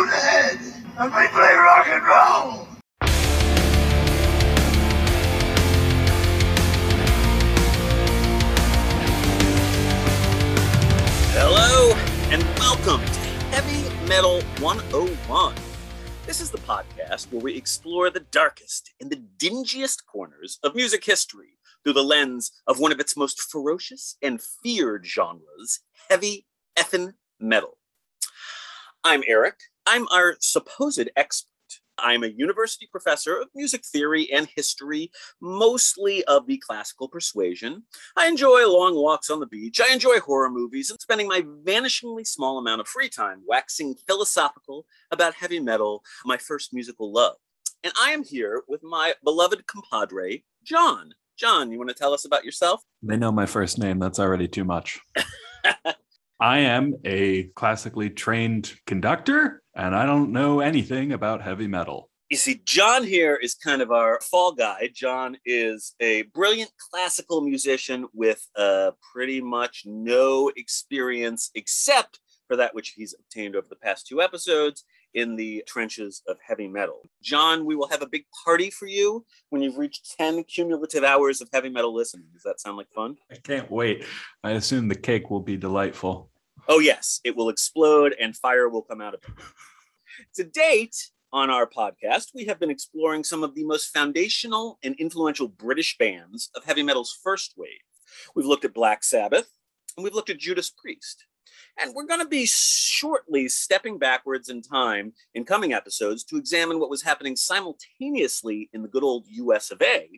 Bonehead, and we play rock and roll. Hello, and welcome to Heavy Metal 101. This is the podcast where we explore the darkest and the dingiest corners of music history through the lens of one of its most ferocious and feared genres, heavy effin' metal. I'm Eric. I'm our supposed expert. I'm a university professor of music theory and history, mostly of the classical persuasion. I enjoy long walks on the beach. I enjoy horror movies and spending my vanishingly small amount of free time waxing philosophical about heavy metal, my first musical love. And I am here with my beloved compadre, John. John, you want to tell us about yourself? They know my first name. That's already too much. I am a classically trained conductor, and I don't know anything about heavy metal. You see, John here is kind of our fall guy. John is a brilliant classical musician with uh, pretty much no experience except for that which he's obtained over the past two episodes in the trenches of heavy metal. John, we will have a big party for you when you've reached 10 cumulative hours of heavy metal listening. Does that sound like fun? I can't wait. I assume the cake will be delightful. Oh, yes, it will explode and fire will come out of it. to date, on our podcast, we have been exploring some of the most foundational and influential British bands of heavy metal's first wave. We've looked at Black Sabbath and we've looked at Judas Priest. And we're going to be shortly stepping backwards in time in coming episodes to examine what was happening simultaneously in the good old US of A.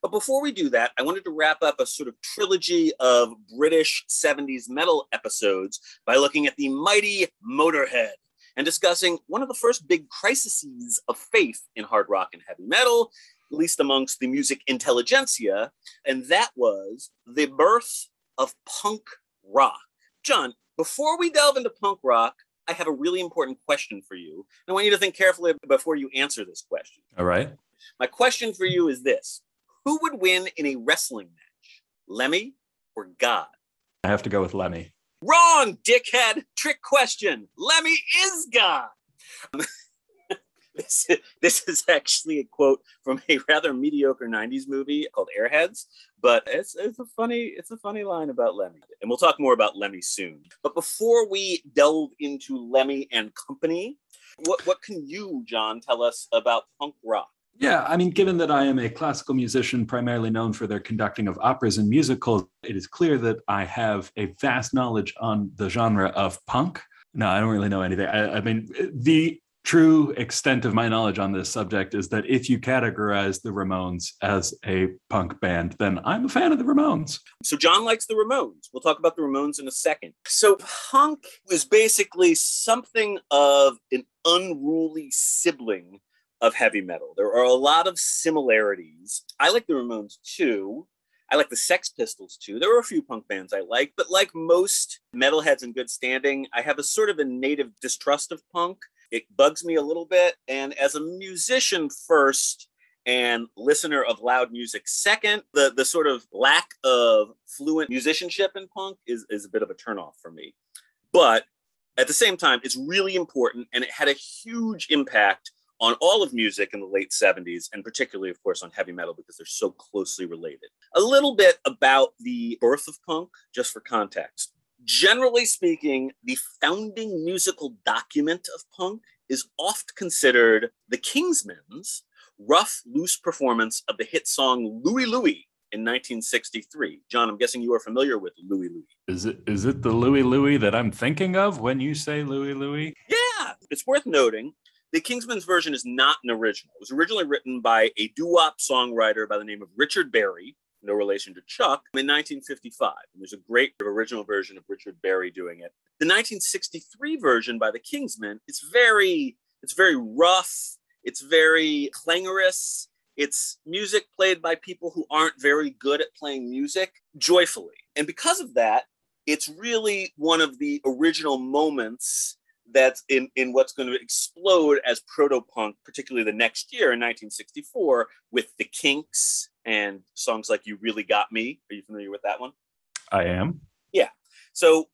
But before we do that, I wanted to wrap up a sort of trilogy of British 70s metal episodes by looking at the mighty Motorhead and discussing one of the first big crises of faith in hard rock and heavy metal, at least amongst the music intelligentsia, and that was the birth of punk rock. John, before we delve into punk rock, I have a really important question for you. I want you to think carefully before you answer this question. All right. My question for you is this Who would win in a wrestling match, Lemmy or God? I have to go with Lemmy. Wrong, dickhead. Trick question. Lemmy is God. this, this is actually a quote from a rather mediocre 90s movie called Airheads, but it's, it's a funny it's a funny line about Lemmy. And we'll talk more about Lemmy soon. But before we delve into Lemmy and company, what, what can you, John, tell us about punk rock? Yeah, I mean, given that I am a classical musician primarily known for their conducting of operas and musicals, it is clear that I have a vast knowledge on the genre of punk. No, I don't really know anything. I, I mean, the true extent of my knowledge on this subject is that if you categorize the Ramones as a punk band, then I'm a fan of the Ramones. So John likes the Ramones. We'll talk about the Ramones in a second. So punk is basically something of an unruly sibling of heavy metal. There are a lot of similarities. I like the Ramones too. I like the Sex Pistols too. There are a few punk bands I like, but like most metalheads in good standing, I have a sort of a native distrust of punk. It bugs me a little bit. And as a musician first, and listener of loud music second the the sort of lack of fluent musicianship in punk is is a bit of a turnoff for me but at the same time it's really important and it had a huge impact on all of music in the late 70s, and particularly, of course, on heavy metal because they're so closely related. A little bit about the birth of punk, just for context. Generally speaking, the founding musical document of punk is oft considered the Kingsmen's rough, loose performance of the hit song Louie Louie in 1963. John, I'm guessing you are familiar with Louie Louie. Is it is it the Louie Louie that I'm thinking of when you say Louie Louie? Yeah, it's worth noting the Kingsmen's version is not an original. It was originally written by a doo-wop songwriter by the name of Richard Berry, no relation to Chuck, in 1955. And there's a great original version of Richard Berry doing it. The 1963 version by the Kingsmen, it's very, it's very rough. It's very clangorous. It's music played by people who aren't very good at playing music joyfully. And because of that, it's really one of the original moments that's in, in what's going to explode as proto punk, particularly the next year in 1964 with the Kinks and songs like You Really Got Me. Are you familiar with that one? I am. Yeah. So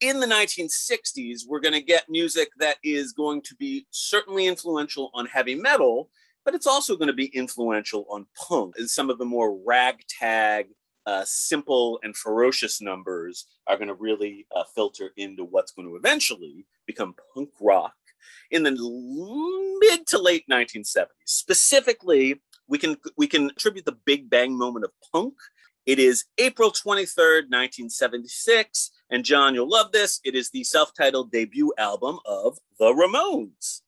in the 1960s, we're going to get music that is going to be certainly influential on heavy metal, but it's also going to be influential on punk. And some of the more ragtag, uh, simple, and ferocious numbers are going to really uh, filter into what's going to eventually become punk rock in the mid to late 1970s. Specifically, we can we can attribute the big bang moment of punk. It is April 23rd, 1976, and John, you'll love this. It is the self-titled debut album of The Ramones.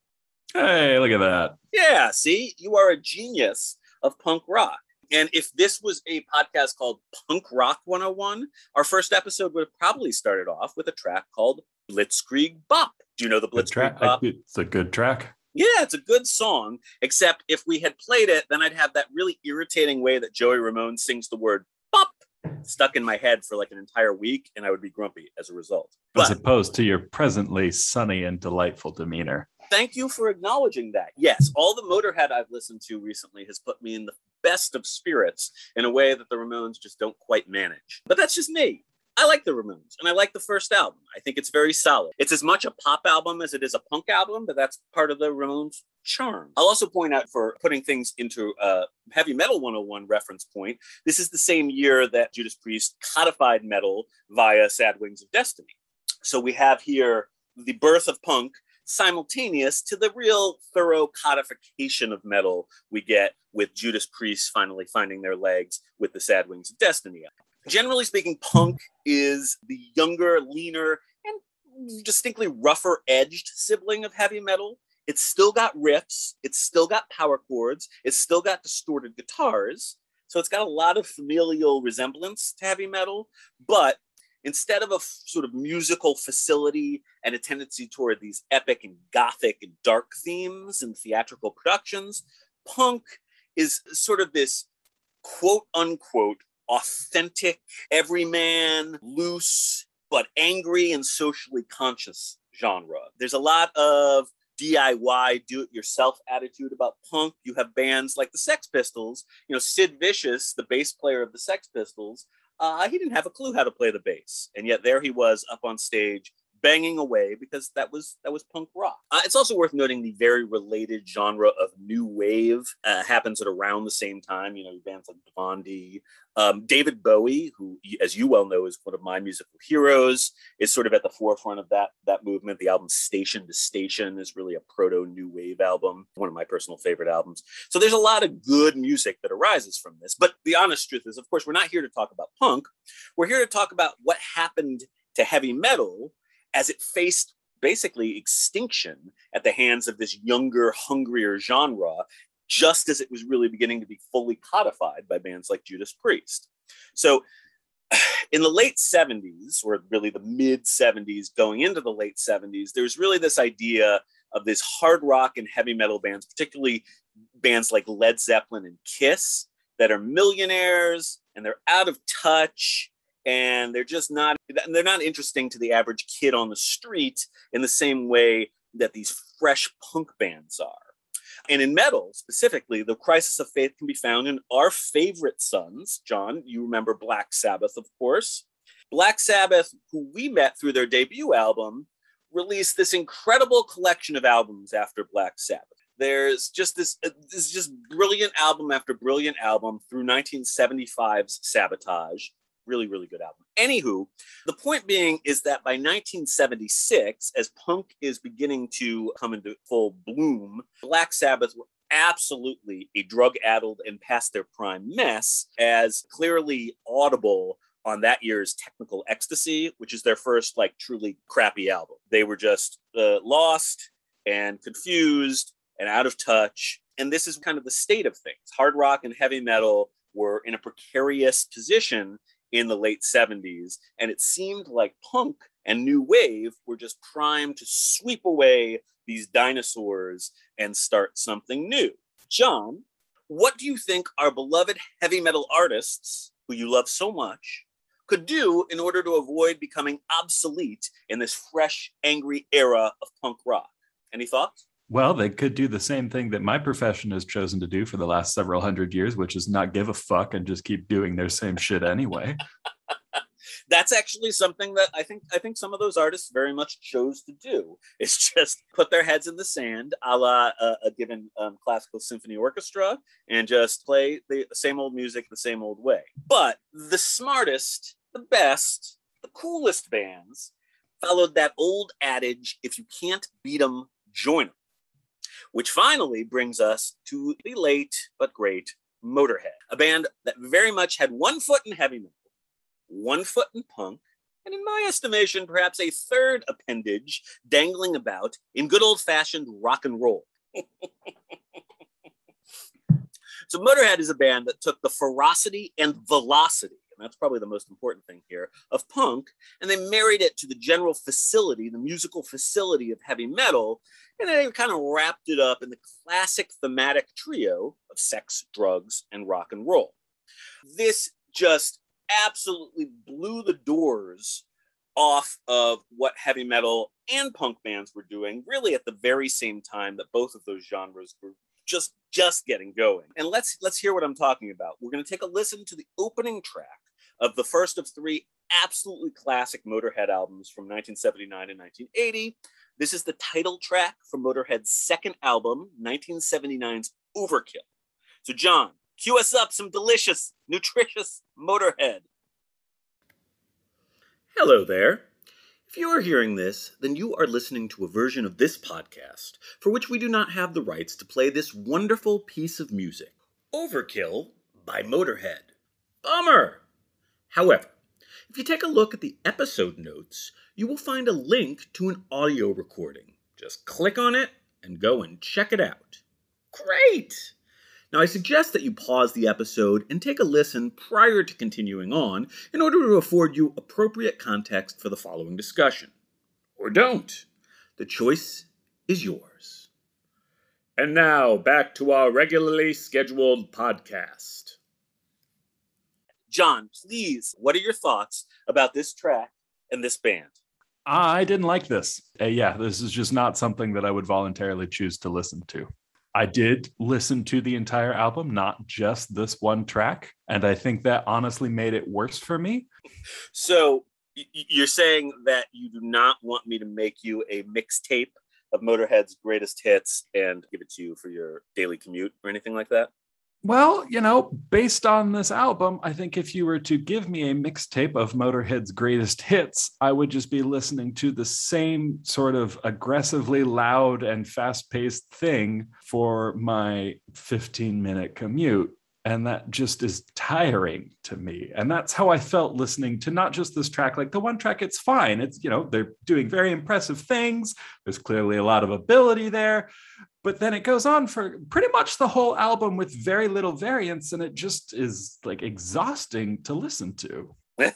Hey, look at that. Yeah, see, you are a genius of punk rock. And if this was a podcast called Punk Rock 101, our first episode would have probably started off with a track called Blitzkrieg Bop. Do you know the Blitzkrieg. Bop? It's a good track. Yeah, it's a good song, except if we had played it, then I'd have that really irritating way that Joey Ramone sings the word bop stuck in my head for like an entire week, and I would be grumpy as a result. As opposed to your presently sunny and delightful demeanor. thank you for acknowledging that. Yes, all the Motorhead I've listened to recently has put me in the best of spirits in a way that the Ramones just don't quite manage. But that's just me. I like the Ramones and I like the first album. I think it's very solid. It's as much a pop album as it is a punk album, but that's part of the Ramones charm. I'll also point out for putting things into a heavy metal 101 reference point, this is the same year that Judas Priest codified metal via Sad Wings of Destiny. So we have here the birth of punk simultaneous to the real thorough codification of metal we get with Judas Priest finally finding their legs with the Sad Wings of Destiny. Generally speaking, punk is the younger, leaner, and distinctly rougher edged sibling of heavy metal. It's still got riffs, it's still got power chords, it's still got distorted guitars. So it's got a lot of familial resemblance to heavy metal, but instead of a f- sort of musical facility and a tendency toward these epic and gothic and dark themes and theatrical productions, punk is sort of this quote unquote authentic, everyman, loose, but angry and socially conscious genre. There's a lot of DIY, do it yourself attitude about punk. You have bands like the Sex Pistols. You know, Sid Vicious, the bass player of the Sex Pistols, uh, he didn't have a clue how to play the bass, and yet there he was up on stage banging away because that was that was punk rock. Uh, it's also worth noting the very related genre of new wave uh, happens at around the same time. You know, bands like Blondie, um, David Bowie, who, as you well know, is one of my musical heroes, is sort of at the forefront of that that movement. The album Station to Station is really a proto new wave album, one of my personal favorite albums. So there's a lot of good music that arises from this. But the honest truth is, of course, we're not here to talk about punk. We're here to talk about what happened to heavy metal as it faced basically extinction at the hands of this younger, hungrier genre, just as it was really beginning to be fully codified by bands like Judas Priest. So, in the late 70s, or really the mid 70s, going into the late 70s, there's really this idea of this hard rock and heavy metal bands, particularly bands like Led Zeppelin and Kiss, that are millionaires and they're out of touch and they're just not they're not interesting to the average kid on the street in the same way that these fresh punk bands are. And in metal specifically the crisis of faith can be found in our favorite sons. John you remember black sabbath of course. Black sabbath who we met through their debut album released this incredible collection of albums after black sabbath. There's just this uh, this just brilliant album after brilliant album through 1975's sabotage really, really good album. Anywho, the point being is that by 1976, as punk is beginning to come into full bloom, Black Sabbath were absolutely a drug addled and past their prime mess, as clearly audible on that year's Technical Ecstasy, which is their first, like, truly crappy album. They were just uh, lost and confused and out of touch. And this is kind of the state of things. Hard rock and heavy metal were in a precarious position in the late 70s. And it seemed like punk and new wave were just primed to sweep away these dinosaurs and start something new. John, what do you think our beloved heavy metal artists, who you love so much, could do in order to avoid becoming obsolete in this fresh, angry era of punk rock? Any thoughts? Well, they could do the same thing that my profession has chosen to do for the last several hundred years, which is not give a fuck and just keep doing their same shit anyway. That's actually something that I think I think some of those artists very much chose to do. Is just put their heads in the sand, a la uh, a given um, classical symphony orchestra, and just play the same old music the same old way. But the smartest, the best, the coolest bands followed that old adage: if you can't beat them, join them. Which finally brings us to the late but great Motorhead, a band that very much had one foot in heavy metal, one foot in punk, and in my estimation, perhaps a third appendage dangling about in good old fashioned rock and roll. so, Motorhead is a band that took the ferocity and velocity and that's probably the most important thing here, of punk, and they married it to the general facility, the musical facility of heavy metal, and they kind of wrapped it up in the classic thematic trio of sex, drugs, and rock and roll. This just absolutely blew the doors off of what heavy metal and punk bands were doing really at the very same time that both of those genres were just just getting going and let's let's hear what i'm talking about we're going to take a listen to the opening track of the first of three absolutely classic motorhead albums from 1979 and 1980 this is the title track from Motorhead's second album, 1979's Overkill. So, John, cue us up some delicious, nutritious Motorhead. Hello there. If you are hearing this, then you are listening to a version of this podcast for which we do not have the rights to play this wonderful piece of music Overkill by Motorhead. Bummer! However, if you take a look at the episode notes, you will find a link to an audio recording. Just click on it and go and check it out. Great! Now, I suggest that you pause the episode and take a listen prior to continuing on in order to afford you appropriate context for the following discussion. Or don't. The choice is yours. And now, back to our regularly scheduled podcast. John, please, what are your thoughts about this track and this band? I didn't like this. Uh, yeah, this is just not something that I would voluntarily choose to listen to. I did listen to the entire album, not just this one track. And I think that honestly made it worse for me. So you're saying that you do not want me to make you a mixtape of Motorhead's greatest hits and give it to you for your daily commute or anything like that? Well, you know, based on this album, I think if you were to give me a mixtape of Motorhead's greatest hits, I would just be listening to the same sort of aggressively loud and fast paced thing for my 15 minute commute. And that just is tiring to me. And that's how I felt listening to not just this track, like the one track, it's fine. It's, you know, they're doing very impressive things. There's clearly a lot of ability there but then it goes on for pretty much the whole album with very little variance and it just is like exhausting to listen to.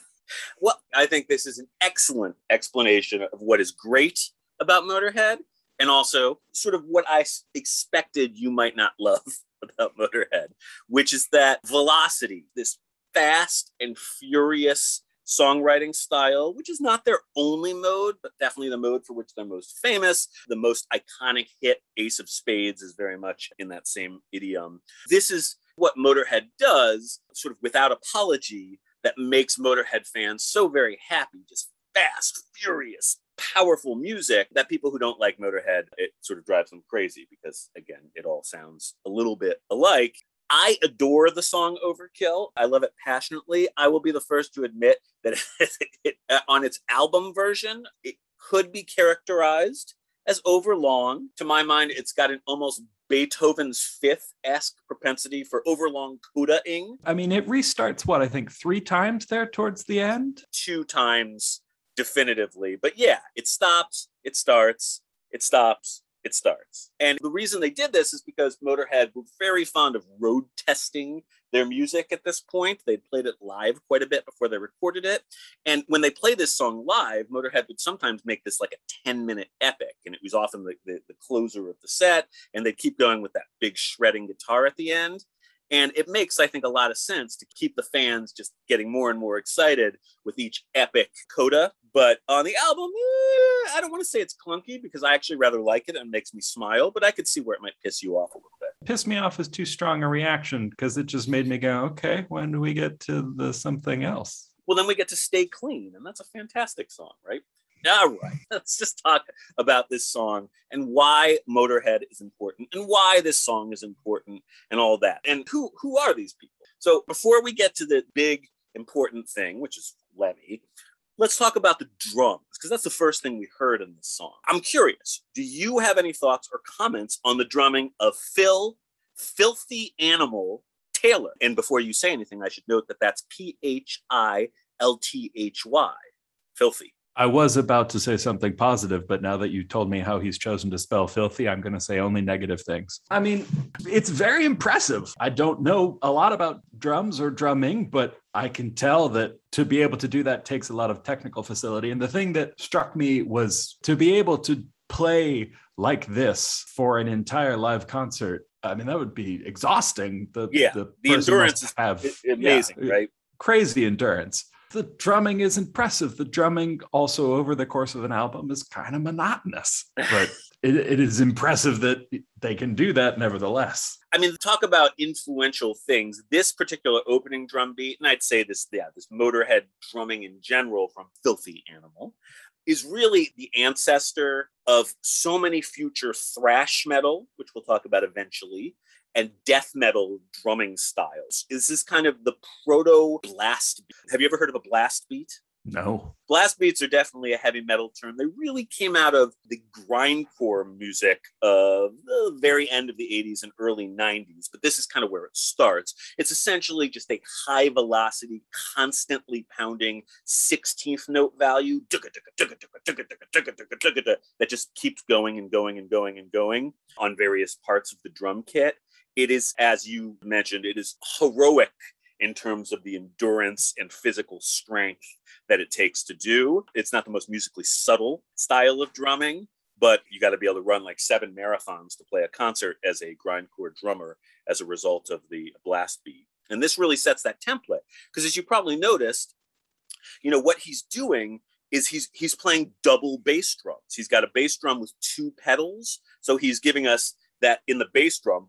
Well i think this is an excellent explanation of what is great about motorhead and also sort of what i expected you might not love about motorhead which is that velocity this fast and furious songwriting style, which is not their only mode, but definitely the mode for which they're most famous. The most iconic hit, Ace of Spades, is very much in that same idiom. This is what Motorhead does, sort of without apology, that makes Motorhead fans so very happy. Just fast, furious, powerful music that people who don't like Motorhead, it sort of drives them crazy because, again, it all sounds a little bit alike. I adore the song Overkill. I love it passionately. I will be the first to admit that it, on its album version, it could be characterized as overlong. To my mind, it's got an almost Beethoven's fifth esque propensity for overlong coda-ing. I mean, it restarts what I think three times there towards the end. Two times definitively, but yeah, it stops, it starts, it stops, it starts. And the reason they did this is because Motorhead were very fond of road testing their music at this point. They'd played it live quite a bit before they recorded it. And when they play this song live, Motorhead would sometimes make this like a 10 minute epic. And it was often the, the, the closer of the set. And they'd keep going with that big shredding guitar at the end. And it makes, I think, a lot of sense to keep the fans just getting more and more excited with each epic coda. But on the album, eh, I don't want to say it's clunky because I actually rather like it and it makes me smile, but I could see where it might piss you off a little bit. Piss me off is too strong a reaction because it just made me go, okay, when do we get to the something else? Well, then we get to Stay Clean, and that's a fantastic song, right? All right, let's just talk about this song and why Motorhead is important and why this song is important and all that. And who who are these people? So before we get to the big important thing, which is Lemmy, let's talk about the drums because that's the first thing we heard in this song. I'm curious, do you have any thoughts or comments on the drumming of Phil Filthy Animal Taylor? And before you say anything, I should note that that's P H I L T H Y, filthy. I was about to say something positive, but now that you told me how he's chosen to spell filthy, I'm going to say only negative things. I mean, it's very impressive. I don't know a lot about drums or drumming, but I can tell that to be able to do that takes a lot of technical facility. And the thing that struck me was to be able to play like this for an entire live concert. I mean, that would be exhausting. The, yeah, the, the endurance is have, amazing, yeah, right? Crazy endurance the drumming is impressive. The drumming also over the course of an album is kind of monotonous, but it, it is impressive that they can do that nevertheless. I mean, talk about influential things. This particular opening drum beat, and I'd say this, yeah, this Motorhead drumming in general from Filthy Animal, is really the ancestor of so many future thrash metal, which we'll talk about eventually, and death metal drumming styles. This is this kind of the proto blast? Beat. Have you ever heard of a blast beat? No. Blast beats are definitely a heavy metal term. They really came out of the grindcore music of the very end of the 80s and early 90s, but this is kind of where it starts. It's essentially just a high velocity, constantly pounding 16th note value that just keeps going and going and going and going on various parts of the drum kit. It is, as you mentioned, it is heroic in terms of the endurance and physical strength that it takes to do. It's not the most musically subtle style of drumming, but you got to be able to run like seven marathons to play a concert as a grindcore drummer as a result of the blast beat. And this really sets that template because as you probably noticed, you know what he's doing is he's he's playing double bass drums. He's got a bass drum with two pedals, so he's giving us that in the bass drum,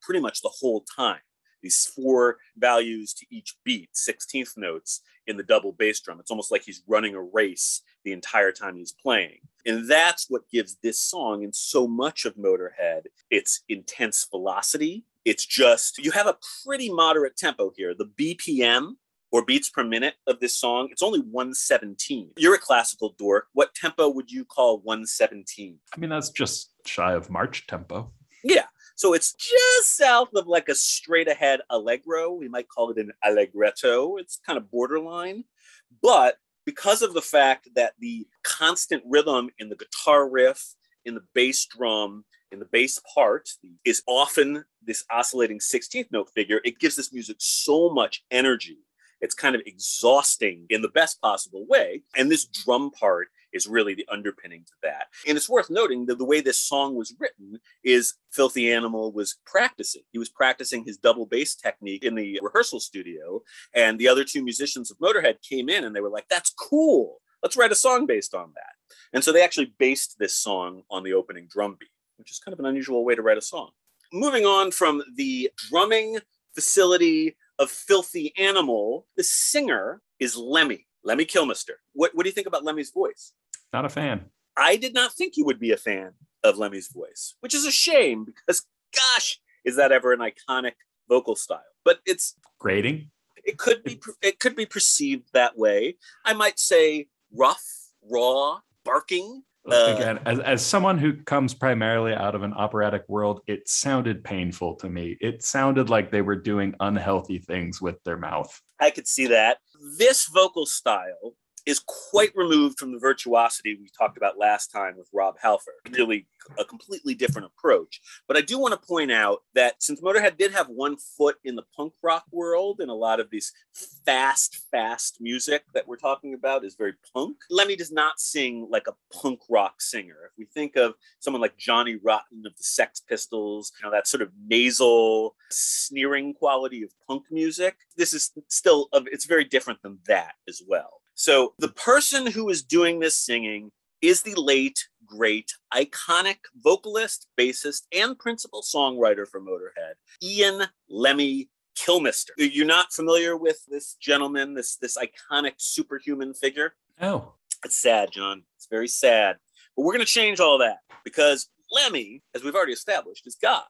pretty much the whole time. These four values to each beat, 16th notes in the double bass drum. It's almost like he's running a race the entire time he's playing. And that's what gives this song and so much of Motorhead its intense velocity. It's just, you have a pretty moderate tempo here. The BPM or beats per minute of this song, it's only 117. You're a classical dork. What tempo would you call 117? I mean, that's just shy of march tempo. Yeah. So it's just south of like a straight ahead allegro. We might call it an allegretto. It's kind of borderline. But because of the fact that the constant rhythm in the guitar riff, in the bass drum, in the bass part is often this oscillating 16th note figure, it gives this music so much energy it's kind of exhausting in the best possible way. And this drum part is really the underpinning to that. And it's worth noting that the way this song was written is Filthy Animal was practicing. He was practicing his double bass technique in the rehearsal studio. And the other two musicians of Motorhead came in and they were like, that's cool. Let's write a song based on that. And so they actually based this song on the opening drum beat, which is kind of an unusual way to write a song. Moving on from the drumming facility of Filthy Animal, the singer is Lemmy, Lemmy Kilmister. What, what do you think about Lemmy's voice? Not a fan. I did not think you would be a fan of Lemmy's voice, which is a shame because, gosh, is that ever an iconic vocal style? But it's grating. It could be. It could be perceived that way. I might say rough, raw, barking, uh, Again, as, as someone who comes primarily out of an operatic world, it sounded painful to me. It sounded like they were doing unhealthy things with their mouth. I could see that. This vocal style is quite removed from the virtuosity we talked about last time with Rob Halford. Really a completely different approach. But I do want to point out that since Motorhead did have one foot in the punk rock world and a lot of these fast, fast music that we're talking about is very punk, Lemmy does not sing like a punk rock singer. If we think of someone like Johnny Rotten of the Sex Pistols, you know, that sort of nasal, sneering quality of punk music, this is still, it's very different than that as well. So the person who is doing this singing is the late, great, iconic vocalist, bassist, and principal songwriter for Motorhead, Ian Lemmy Kilmister. You're not familiar with this gentleman, this this iconic superhuman figure? Oh, It's sad, John. It's very sad. But we're going to change all that because Lemmy, as we've already established, is God.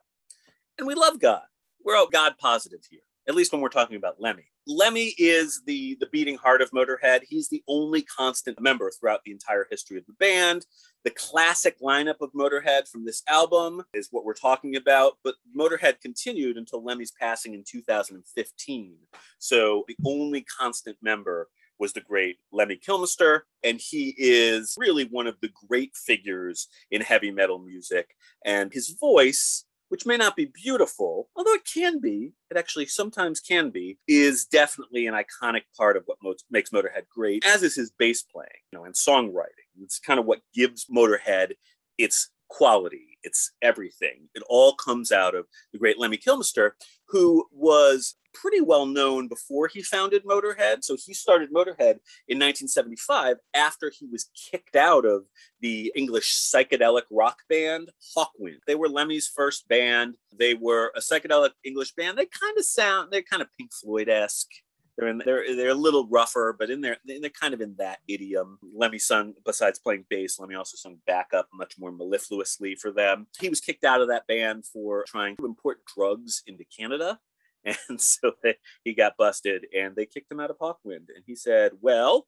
And we love God. We're all God positive here, at least when we're talking about Lemmy. Lemmy is the, the beating heart of Motorhead. He's the only constant member throughout the entire history of the band. The classic lineup of Motorhead from this album is what we're talking about, but Motorhead continued until Lemmy's passing in 2015. So the only constant member was the great Lemmy Kilmister, and he is really one of the great figures in heavy metal music. And his voice, which may not be beautiful, although it can be, it actually sometimes can be, is definitely an iconic part of what makes Motorhead great, as is his bass playing, you know, and songwriting. It's kind of what gives Motorhead its quality, its everything. It all comes out of the great Lemmy Kilmister, who was pretty well known before he founded Motorhead. So he started Motorhead in 1975 after he was kicked out of the English psychedelic rock band Hawkwind. They were Lemmy's first band. They were a psychedelic English band. They kind of sound, they're kind of Pink Floyd esque. They're, in, they're they're a little rougher, but in there they're kind of in that idiom. Lemmy sung besides playing bass. Lemmy also sung backup much more mellifluously for them. He was kicked out of that band for trying to import drugs into Canada, and so they, he got busted, and they kicked him out of Hawkwind. And he said, "Well,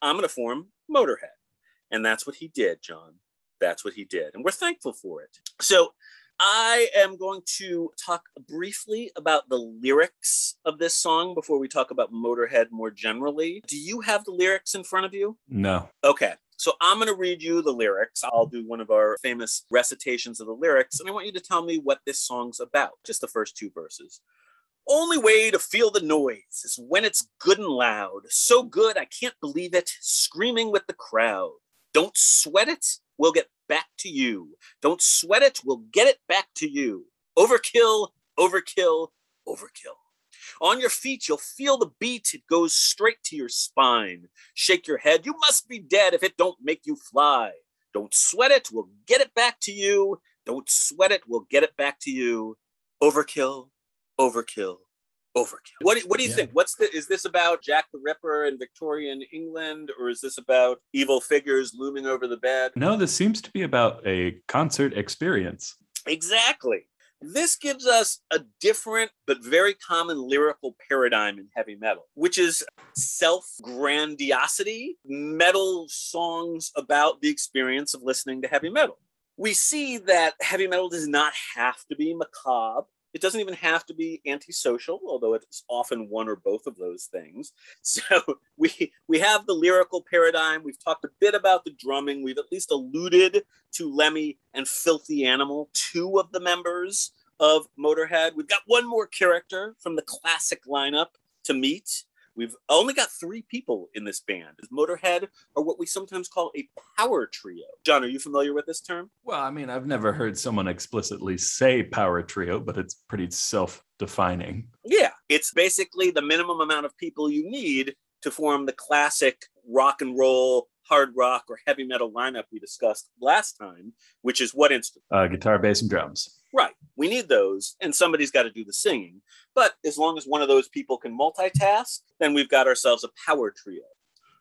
I'm going to form Motorhead," and that's what he did, John. That's what he did, and we're thankful for it. So I am going to talk briefly about the lyrics of this song before we talk about Motorhead more generally. Do you have the lyrics in front of you? no. Okay. So I'm going to read you the lyrics. I'll do one of our famous recitations of the lyrics, and I want you to tell me what this song's about. Just the first two verses. Only way to feel the noise is when it's good and loud. So good, I can't believe it. Screaming with the crowd. Don't sweat it, we'll get back to you. Don't sweat it, we'll get it back to you. Overkill, overkill, overkill. On your feet, you'll feel the beat. It goes straight to your spine. Shake your head. You must be dead if it don't make you fly. Don't sweat it. We'll get it back to you. Don't sweat it. We'll get it back to you. Overkill, overkill, overkill. What do, what do you Yeah. think? What's the is this about Jack the Ripper in Victorian England or is this about evil figures looming over the bed? No, this seems to be about a concert experience. Exactly. This gives us a different but very common lyrical paradigm in heavy metal, which is self grandiosity, metal songs about the experience of listening to heavy metal. We see that heavy metal does not have to be macabre. It doesn't even have to be antisocial, although it's often one or both of those things. So we we have the lyrical paradigm. We've talked a bit about the drumming. We've at least alluded to Lemmy and Filthy Animal, two of the members of Motorhead. We've got one more character from the classic lineup to meet. We've only got three people in this band. Motorhead are what we sometimes call a power trio. John, are you familiar with this term? Well, I mean, I've never heard someone explicitly say power trio, but it's pretty self defining. Yeah, it's basically the minimum amount of people you need to form the classic rock and roll, hard rock, or heavy metal lineup we discussed last time, which is what instrument? Uh, guitar, bass, and drums. Right. We need those, and somebody's got to do the singing. But as long as one of those people can multitask, then we've got ourselves a power trio.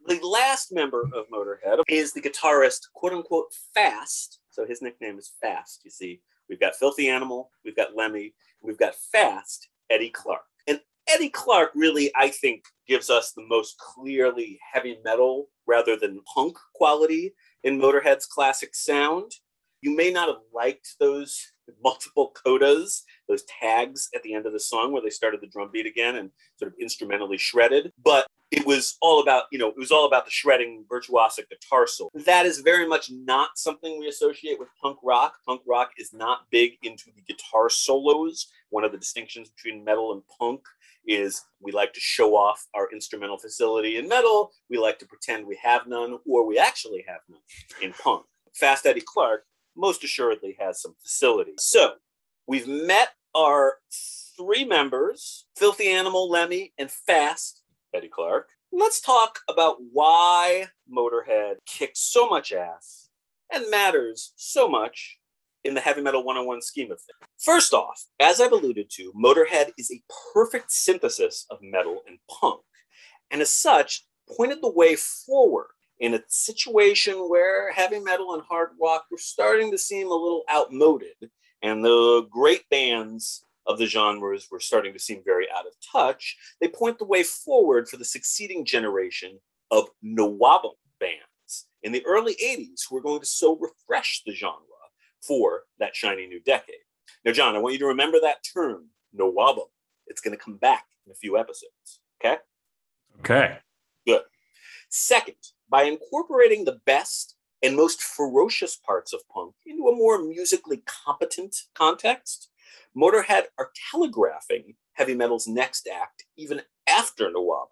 The last member of Motorhead is the guitarist, quote unquote, Fast. So his nickname is Fast, you see. We've got Filthy Animal, we've got Lemmy, we've got Fast, Eddie Clarke. Eddie Clarke really, I think, gives us the most clearly heavy metal rather than punk quality in Motorhead's classic sound. You may not have liked those multiple codas, those tags at the end of the song where they started the drum beat again and sort of instrumentally shredded. But it was all about, you know, it was all about the shredding virtuosic guitar solo. That is very much not something we associate with punk rock. Punk rock is not big into the guitar solos. One of the distinctions between metal and punk is we like to show off our instrumental facility in metal. We like to pretend we have none, or we actually have none in punk. Fast Eddie Clarke most assuredly has some facility. So we've met our three members Filthy Animal, Lemmy, and Fast Eddie Clarke. Let's talk about why Motorhead kicks so much ass and matters so much in the Heavy Metal 101 scheme of things. First off, as I've alluded to, Motorhead is a perfect synthesis of metal and punk, and as such, pointed the way forward in a situation where heavy metal and hard rock were starting to seem a little outmoded, and the great bands of the genres were starting to seem very out of touch, they point the way forward for the succeeding generation of NWOBHM bands in the early 80s who are going to so refresh the genre for that shiny new decade. Now, John, I want you to remember that term, NWOBHM. It's going to come back in a few episodes. Okay? Okay. Good. Second, by incorporating the best and most ferocious parts of punk into a more musically competent context, Motorhead are telegraphing heavy metal's next act even after NWOBHM.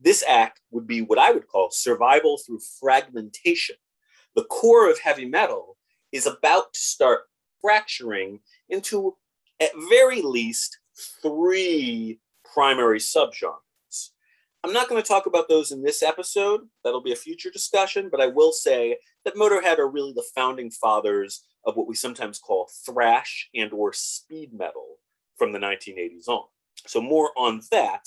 This act would be what I would call survival through fragmentation. The core of heavy metal is about to start fracturing into, at very least, three primary subgenres. I'm not going to talk about those in this episode. That'll be a future discussion, but I will say that Motorhead are really the founding fathers of what we sometimes call thrash and or speed metal from the 1980s on. So more on that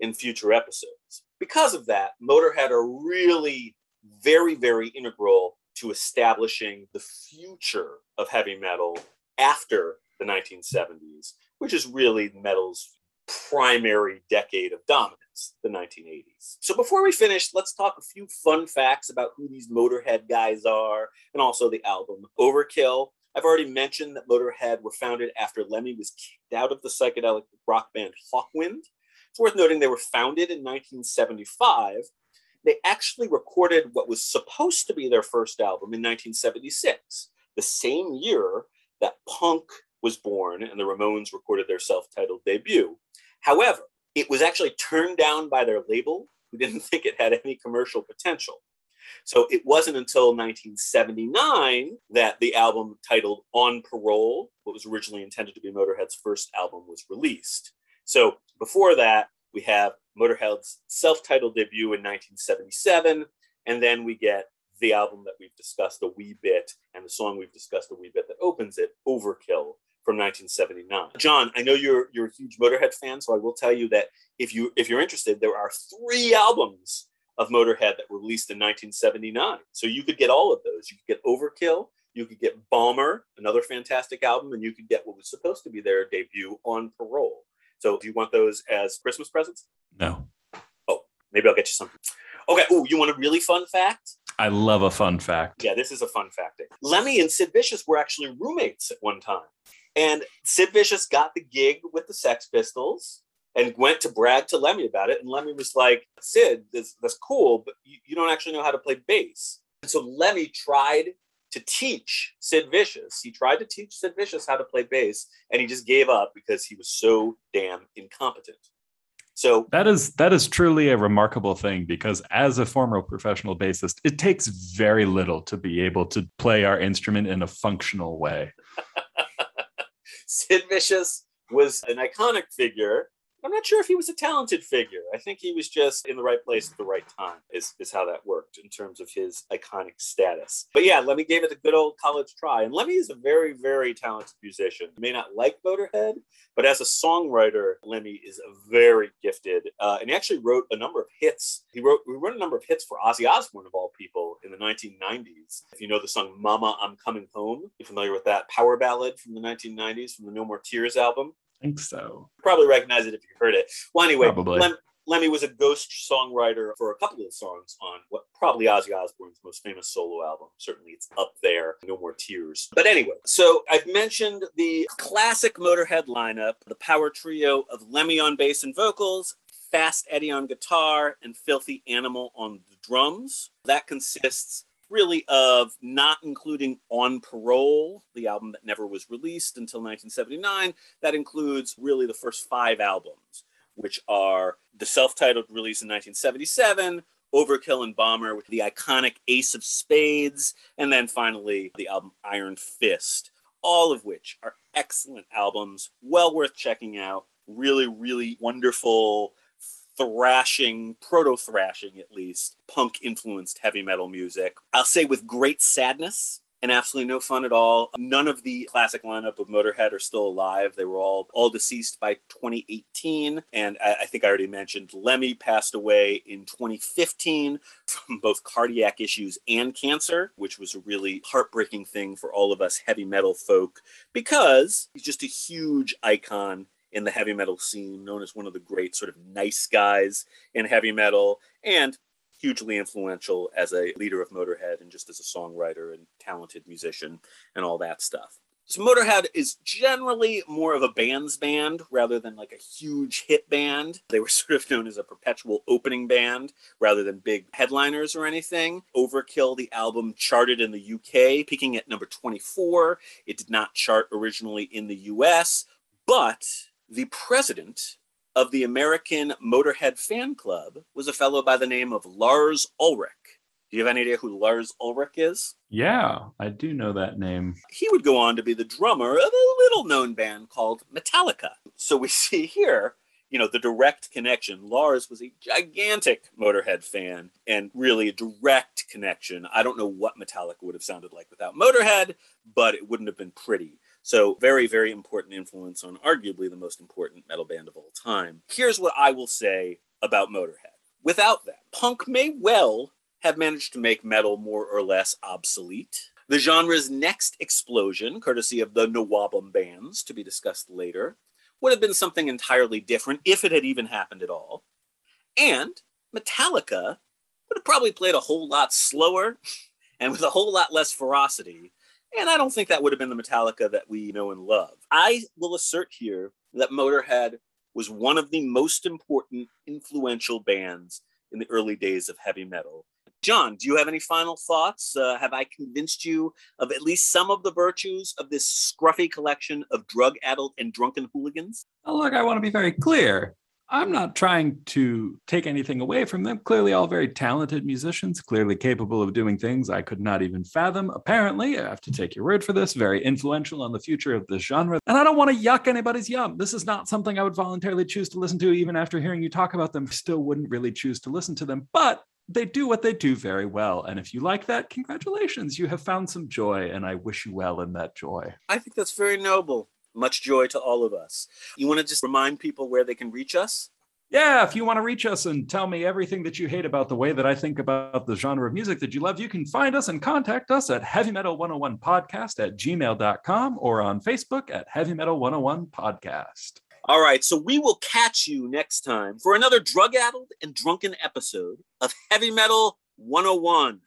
in future episodes. Because of that, Motorhead are really very, very integral to establishing the future of heavy metal after the 1970s, which is really metal's primary decade of dominance, the 1980s. So before we finish, let's talk a few fun facts about who these Motorhead guys are and also the album Overkill. I've already mentioned that Motorhead were founded after Lemmy was kicked out of the psychedelic rock band Hawkwind. It's worth noting they were founded in 1975. They actually recorded what was supposed to be their first album in 1976, the same year that punk was born and the Ramones recorded their self titled debut. However, it was actually turned down by their label, who didn't think it had any commercial potential. So it wasn't until 1979 that the album titled On Parole, what was originally intended to be Motorhead's first album, was released. So before that, we have Motorhead's self titled debut in 1977, and then we get the album that we've discussed a wee bit and the song we've discussed a wee bit that opens it, Overkill, from 1979. John, I know you're you're a huge Motorhead fan, so I will tell you that if you if you're interested, there are three albums of Motorhead that were released in 1979. So you could get all of those. You could get Overkill, you could get Bomber, another fantastic album, and you could get what was supposed to be their debut on Parole. So do you want those as Christmas presents? No. Oh, maybe I'll get you something. Okay. Oh, you want a really fun fact? I love a fun fact. Yeah, this is a fun fact. Lemmy and Sid Vicious were actually roommates at one time. And Sid Vicious got the gig with the Sex Pistols and went to brag to Lemmy about it. And Lemmy was like, Sid, this, that's cool, but you, you don't actually know how to play bass. And so Lemmy tried to teach Sid Vicious. He tried to teach Sid Vicious how to play bass, and he just gave up because he was so damn incompetent. So that is that is truly a remarkable thing because as a former professional bassist, it takes very little to be able to play our instrument in a functional way. Sid Vicious was an iconic figure I'm not sure if he was a talented figure. I think he was just in the right place at the right time, is, is how that worked in terms of his iconic status. But yeah, Lemmy gave it a good old college try. And Lemmy is a very, very talented musician. You may not like Motorhead, but as a songwriter, Lemmy is very gifted. Uh, and he actually wrote a number of hits. He wrote, he wrote a number of hits for Ozzy Osbourne, of all people, in the 1990s. If you know the song Mama, I'm Coming Home, you're familiar with that power ballad from the 1990s from the No More Tears album? Think so. Probably recognize it if you heard it. Well, anyway, Probably. Lem- Lemmy was a ghost songwriter for a couple of songs on what probably Ozzy Osbourne's most famous solo album. Certainly it's up there, No More Tears. But anyway, so I've mentioned the classic Motorhead lineup, the power trio of Lemmy on bass and vocals, Fast Eddie on guitar, and Filthy Animal on the drums. That consists really of not including On Parole, the album that never was released until 1979. That includes really the first five albums, which are the self titled release in 1977. Overkill and Bomber with the iconic Ace of Spades, and then finally the album Iron Fist, all of which are excellent albums, well worth checking out. Really, really wonderful thrashing, proto thrashing at least, punk influenced heavy metal music. I'll say with great sadness and absolutely no fun at all. None of the classic lineup of Motorhead are still alive. They were all all deceased by 2018, and I, I think I already mentioned Lemmy passed away in 2015 from both cardiac issues and cancer, which was a really heartbreaking thing for all of us heavy metal folk because he's just a huge icon in the heavy metal scene, known as one of the great sort of nice guys in heavy metal, and hugely influential as a leader of Motorhead and just as a songwriter and talented musician and all that stuff. So Motorhead is generally more of a band's band rather than like a huge hit band. They were sort of known as a perpetual opening band rather than big headliners or anything. Overkill, the album charted in the UK, peaking at number 24. It did not chart originally in the US, but the president of the American Motorhead fan club was a fellow by the name of Lars Ulrich. Do you have any idea who Lars Ulrich is? Yeah, I do know that name. He would go on to be the drummer of a little known band called Metallica. So we see here, you know, the direct connection. Lars was a gigantic Motorhead fan and really a direct connection. I don't know what Metallica would have sounded like without Motorhead, but it wouldn't have been pretty. So, very, very important influence on arguably the most important metal band of all time. Here's what I will say about Motorhead. Without them, punk may well have managed to make metal more or less obsolete. The genre's next explosion, courtesy of the NWOBHM bands, to be discussed later, would have been something entirely different if it had even happened at all. And Metallica would have probably played a whole lot slower and with a whole lot less ferocity and I don't think that would have been the Metallica that we know and love. I will assert here that Motorhead was one of the most important, influential bands in the early days of heavy metal. John, do you have any final thoughts? Uh, have I convinced you of at least some of the virtues of this scruffy collection of drug addled and drunken hooligans? Oh, look, I want to be very clear. I'm not trying to take anything away from them. Clearly, all very talented musicians, clearly capable of doing things I could not even fathom. Apparently, I have to take your word for this, very influential on the future of this genre. And I don't want to yuck anybody's yum. This is not something I would voluntarily choose to listen to, even after hearing you talk about them. Still wouldn't really choose to listen to them. But they do what they do very well. And if you like that, congratulations. You have found some joy, and I wish you well in that joy. I think that's very noble. Much joy to all of us. You want to just remind people where they can reach us? Yeah, if you want to reach us and tell me everything that you hate about the way that I think about the genre of music that you love, you can find us and contact us at Heavy Metal 101 Podcast at gmail.com or on Facebook at Heavy Metal 101 Podcast. All right, so we will catch you next time for another drug addled and drunken episode of Heavy Metal 101.